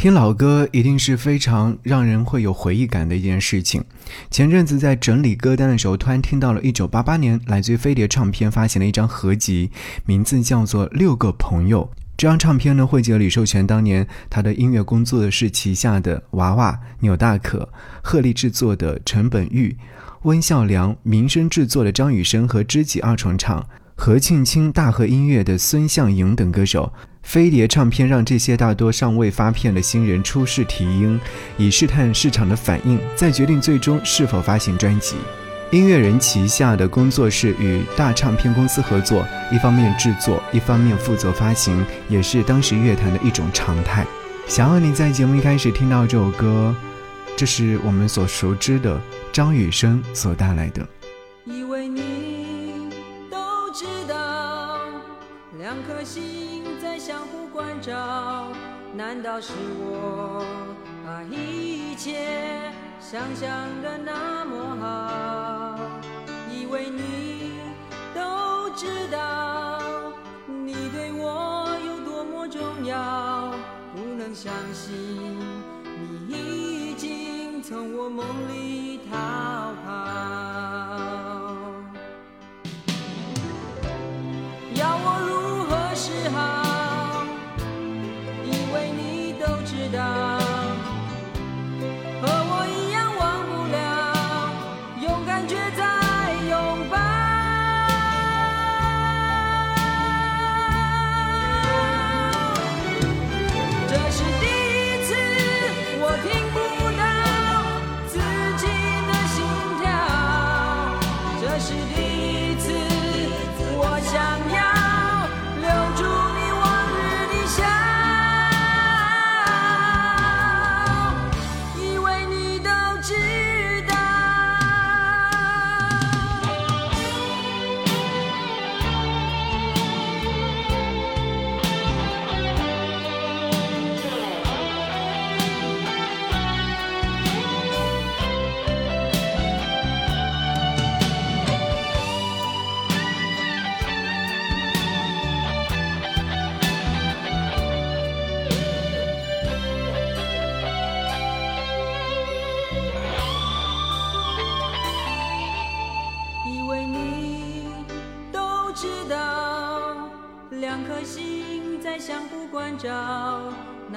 听老歌一定是非常让人会有回忆感的一件事情。前阵子在整理歌单的时候，突然听到了1988年来自于飞碟唱片发行的一张合集，名字叫做《六个朋友》。这张唱片呢，汇集了李寿全当年他的音乐工作室旗下的娃娃、纽大可、鹤立制作的陈本玉、温孝良、民生制作的张雨生和知己二重唱、何庆清、大河音乐的孙向莹等歌手。飞碟唱片让这些大多尚未发片的新人初试啼音，以试探市场的反应，再决定最终是否发行专辑。音乐人旗下的工作室与大唱片公司合作，一方面制作，一方面负责发行，也是当时乐坛的一种常态。想要你在节目一开始听到这首歌，这是我们所熟知的张雨生所带来的。找，难道是我把一切想象的那么好？以为你都知道，你对我有多么重要，不能相信你已经从我梦里逃跑。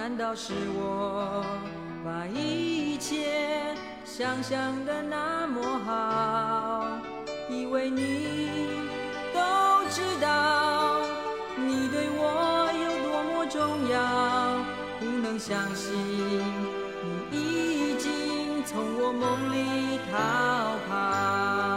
难道是我把一切想象的那么好？以为你都知道，你对我有多么重要，不能相信你已经从我梦里逃跑。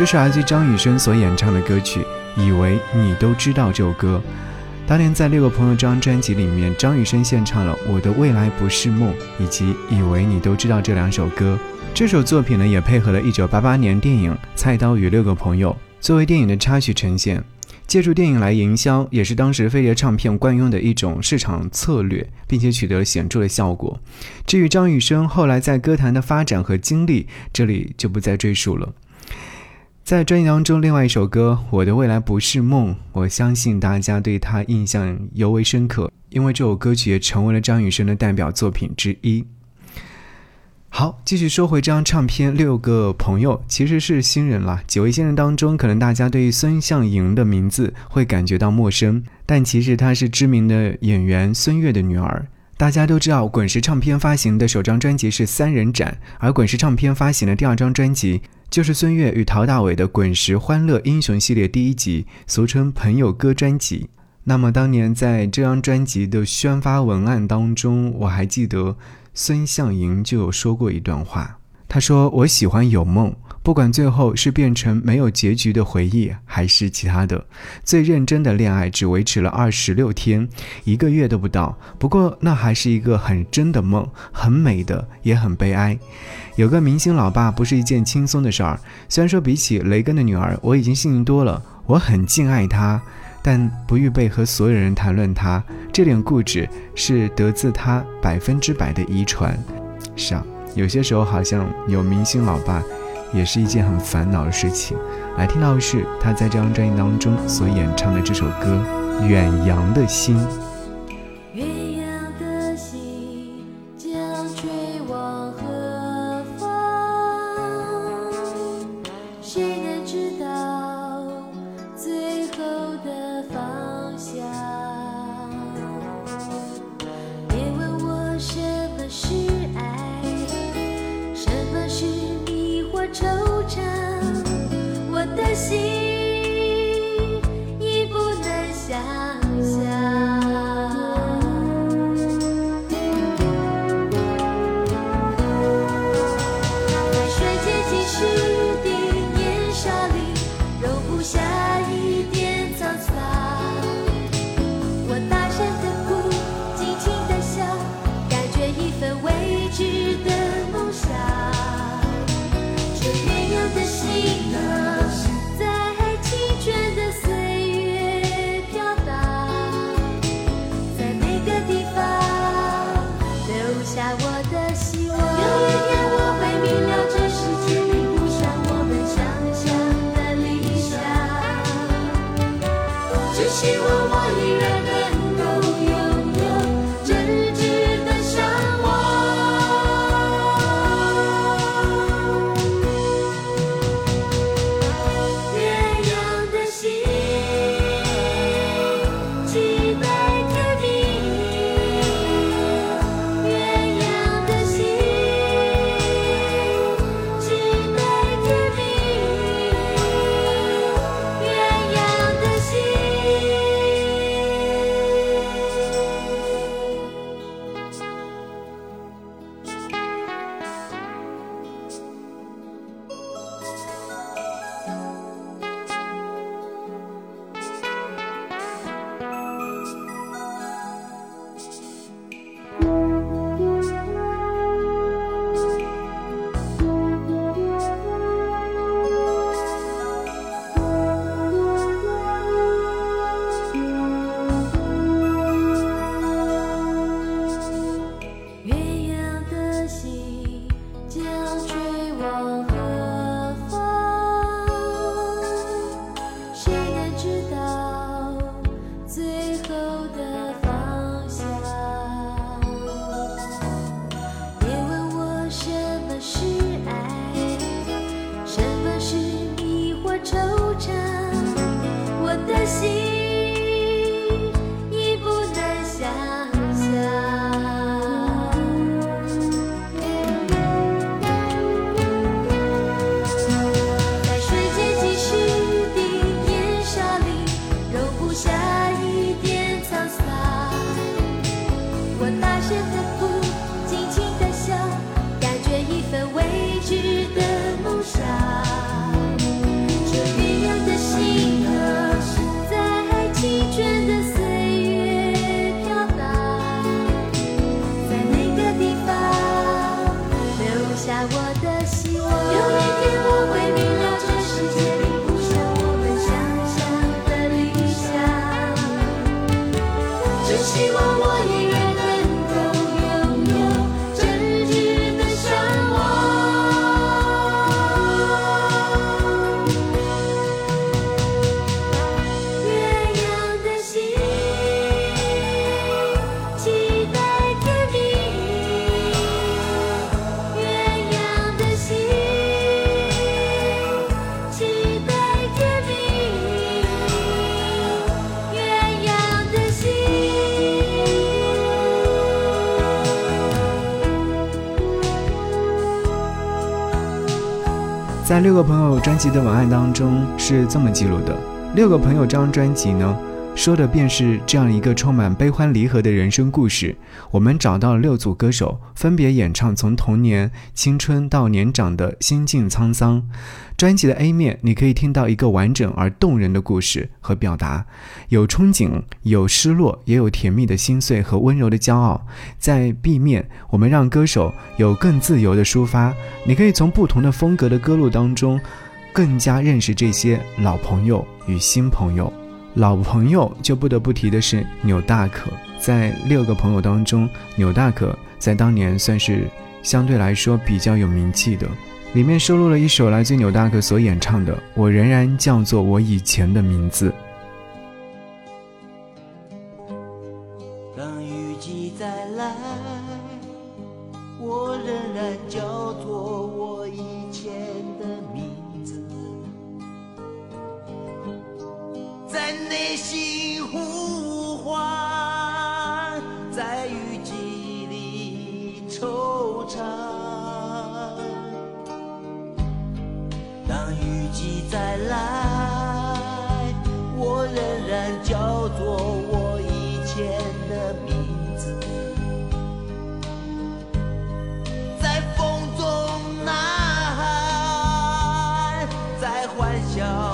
这是来自张雨生所演唱的歌曲《以为你都知道》这首歌。当年在《六个朋友》这张专辑里面，张雨生献唱了《我的未来不是梦》以及《以为你都知道》这两首歌。这首作品呢，也配合了1988年电影《菜刀与六个朋友》作为电影的插曲呈现。借助电影来营销，也是当时飞碟唱片惯用的一种市场策略，并且取得了显著的效果。至于张雨生后来在歌坛的发展和经历，这里就不再赘述了。在专辑当中，另外一首歌《我的未来不是梦》，我相信大家对他印象尤为深刻，因为这首歌曲也成为了张雨生的代表作品之一。好，继续说回这张唱片，六个朋友其实是新人了。几位新人当中，可能大家对于孙向莹的名字会感觉到陌生，但其实她是知名的演员孙悦的女儿。大家都知道，滚石唱片发行的首张专辑是《三人展》，而滚石唱片发行的第二张专辑就是孙悦与陶大伟的《滚石欢乐英雄系列》第一集，俗称《朋友歌》专辑。那么当年在这张专辑的宣发文案当中，我还记得。孙向莹就有说过一段话，他说：“我喜欢有梦，不管最后是变成没有结局的回忆，还是其他的。最认真的恋爱只维持了二十六天，一个月都不到。不过那还是一个很真的梦，很美的，也很悲哀。有个明星老爸不是一件轻松的事儿。虽然说比起雷根的女儿，我已经幸运多了，我很敬爱她。”但不预备和所有人谈论他，这点固执是得自他百分之百的遗传。是啊，有些时候好像有明星老爸，也是一件很烦恼的事情。来听到的是他在这张专辑当中所演唱的这首歌《远洋的心》。在《六个朋友》专辑的文案当中是这么记录的：“六个朋友这张专辑呢。”说的便是这样一个充满悲欢离合的人生故事。我们找到了六组歌手，分别演唱从童年、青春到年长的心境沧桑。专辑的 A 面，你可以听到一个完整而动人的故事和表达，有憧憬，有失落，也有甜蜜的心碎和温柔的骄傲。在 B 面，我们让歌手有更自由的抒发。你可以从不同的风格的歌路当中，更加认识这些老朋友与新朋友。老朋友就不得不提的是纽大可，在六个朋友当中，纽大可在当年算是相对来说比较有名气的。里面收录了一首来自纽大可所演唱的《我仍然叫做我以前的名字》。笑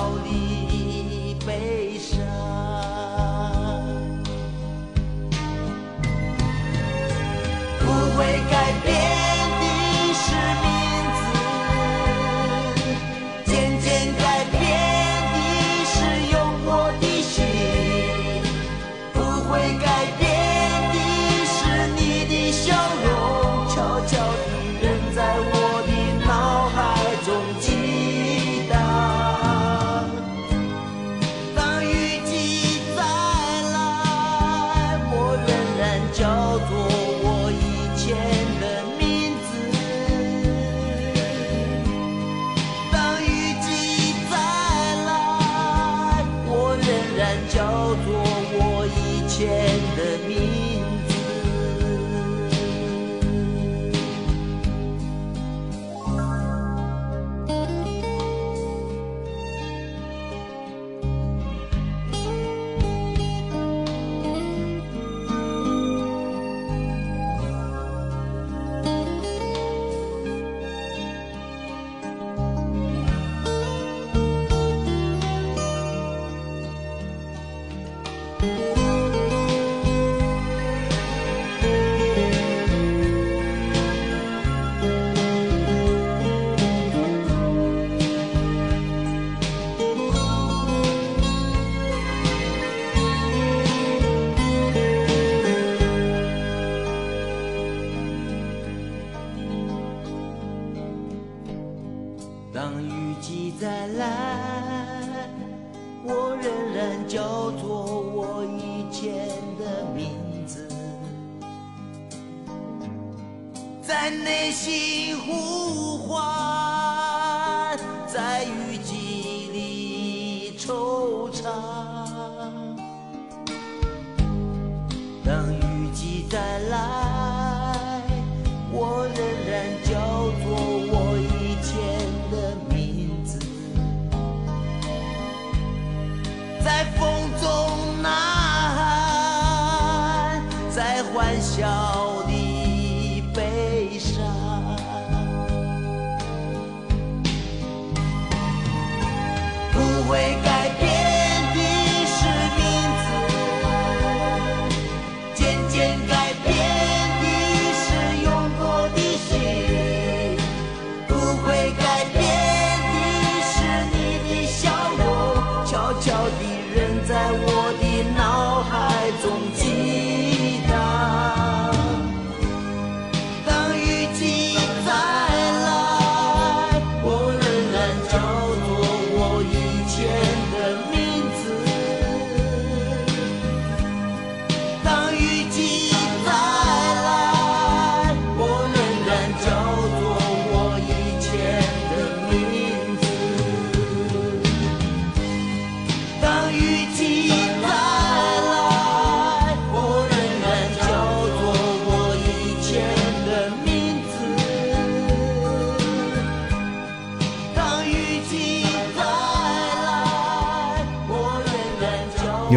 笑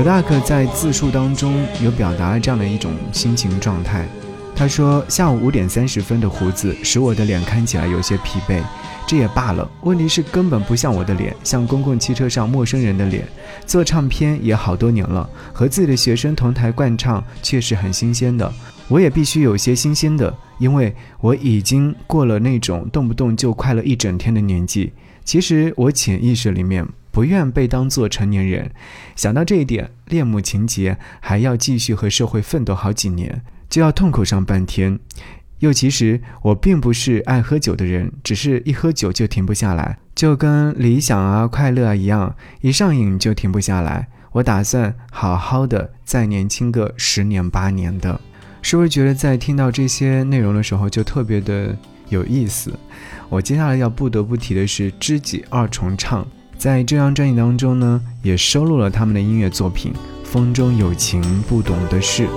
有大可在自述当中有表达了这样的一种心情状态。他说：“下午五点三十分的胡子使我的脸看起来有些疲惫，这也罢了。问题是根本不像我的脸，像公共汽车上陌生人的脸。做唱片也好多年了，和自己的学生同台灌唱，确实很新鲜的。我也必须有些新鲜的，因为我已经过了那种动不动就快乐一整天的年纪。其实我潜意识里面不愿被当做成年人，想到这一点，恋母情节还要继续和社会奋斗好几年。”就要痛苦上半天，又其实我并不是爱喝酒的人，只是一喝酒就停不下来，就跟理想啊、快乐啊一样，一上瘾就停不下来。我打算好好的再年轻个十年八年的，是不是觉得在听到这些内容的时候就特别的有意思？我接下来要不得不提的是知己二重唱，在这张专辑当中呢，也收录了他们的音乐作品《风中有情不懂的事》。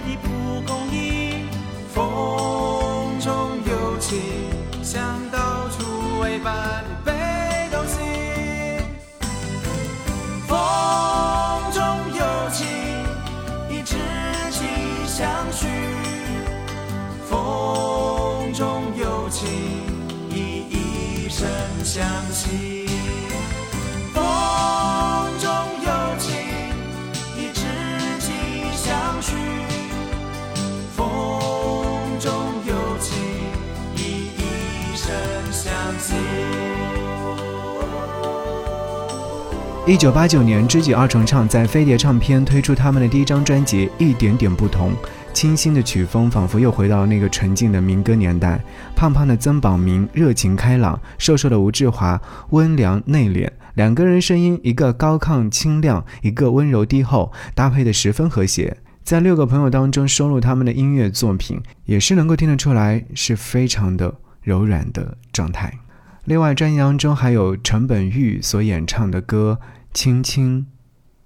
的蒲公英，风中有情，像到处未的北斗星。风中有情，以知己相许，风中有情，以一生相惜。一九八九年，知己二重唱在飞碟唱片推出他们的第一张专辑《一点点不同》。清新的曲风仿佛又回到了那个纯净的民歌年代。胖胖的曾宝明热情开朗，瘦瘦的吴志华温良内敛。两个人声音，一个高亢清亮，一个温柔低厚，搭配的十分和谐。在六个朋友当中收录他们的音乐作品，也是能够听得出来是非常的柔软的状态。另外，专辑当中还有陈本玉所演唱的歌《青青》，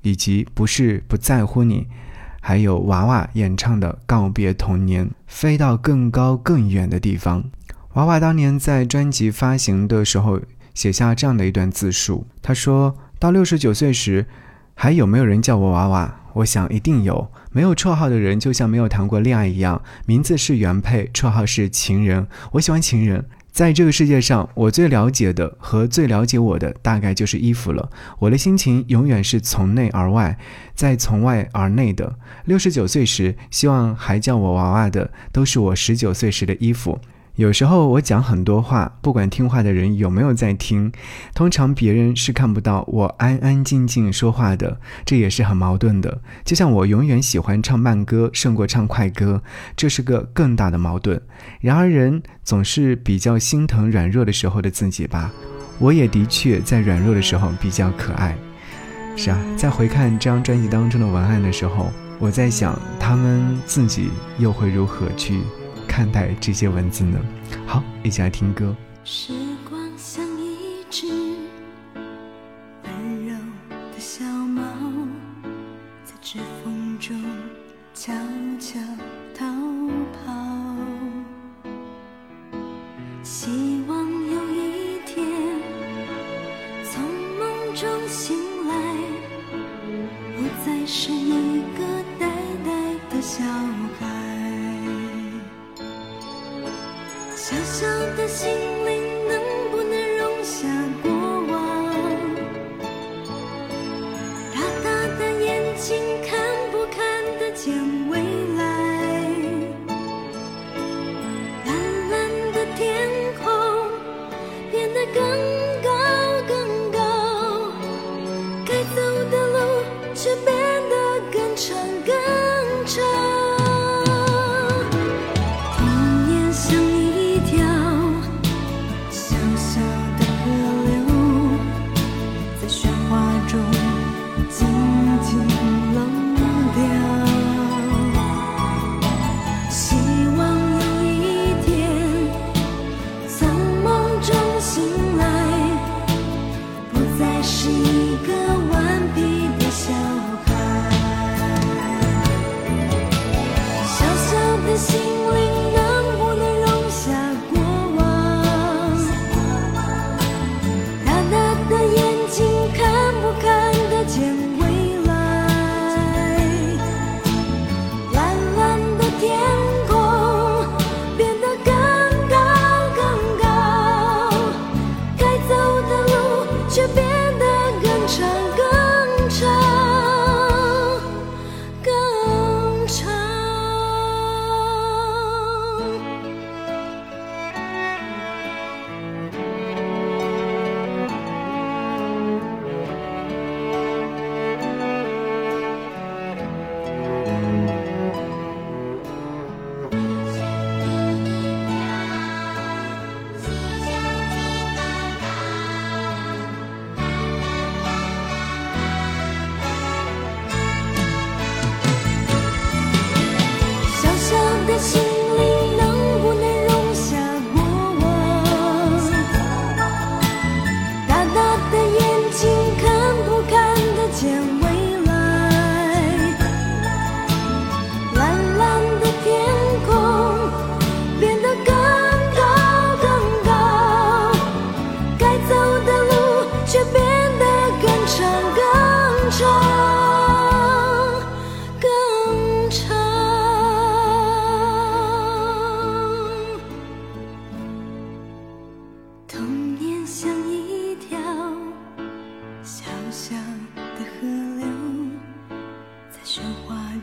以及《不是不在乎你》。还有娃娃演唱的《告别童年》，飞到更高更远的地方。娃娃当年在专辑发行的时候写下这样的一段自述：他说到六十九岁时，还有没有人叫我娃娃？我想一定有。没有绰号的人，就像没有谈过恋爱一样，名字是原配，绰号是情人。我喜欢情人。在这个世界上，我最了解的和最了解我的，大概就是衣服了。我的心情永远是从内而外，再从外而内的。六十九岁时，希望还叫我娃娃的，都是我十九岁时的衣服。有时候我讲很多话，不管听话的人有没有在听，通常别人是看不到我安安静静说话的，这也是很矛盾的。就像我永远喜欢唱慢歌胜过唱快歌，这是个更大的矛盾。然而人总是比较心疼软弱的时候的自己吧，我也的确在软弱的时候比较可爱。是啊，在回看这张专辑当中的文案的时候，我在想他们自己又会如何去。看待这些文字呢？好，一起来听歌。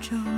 不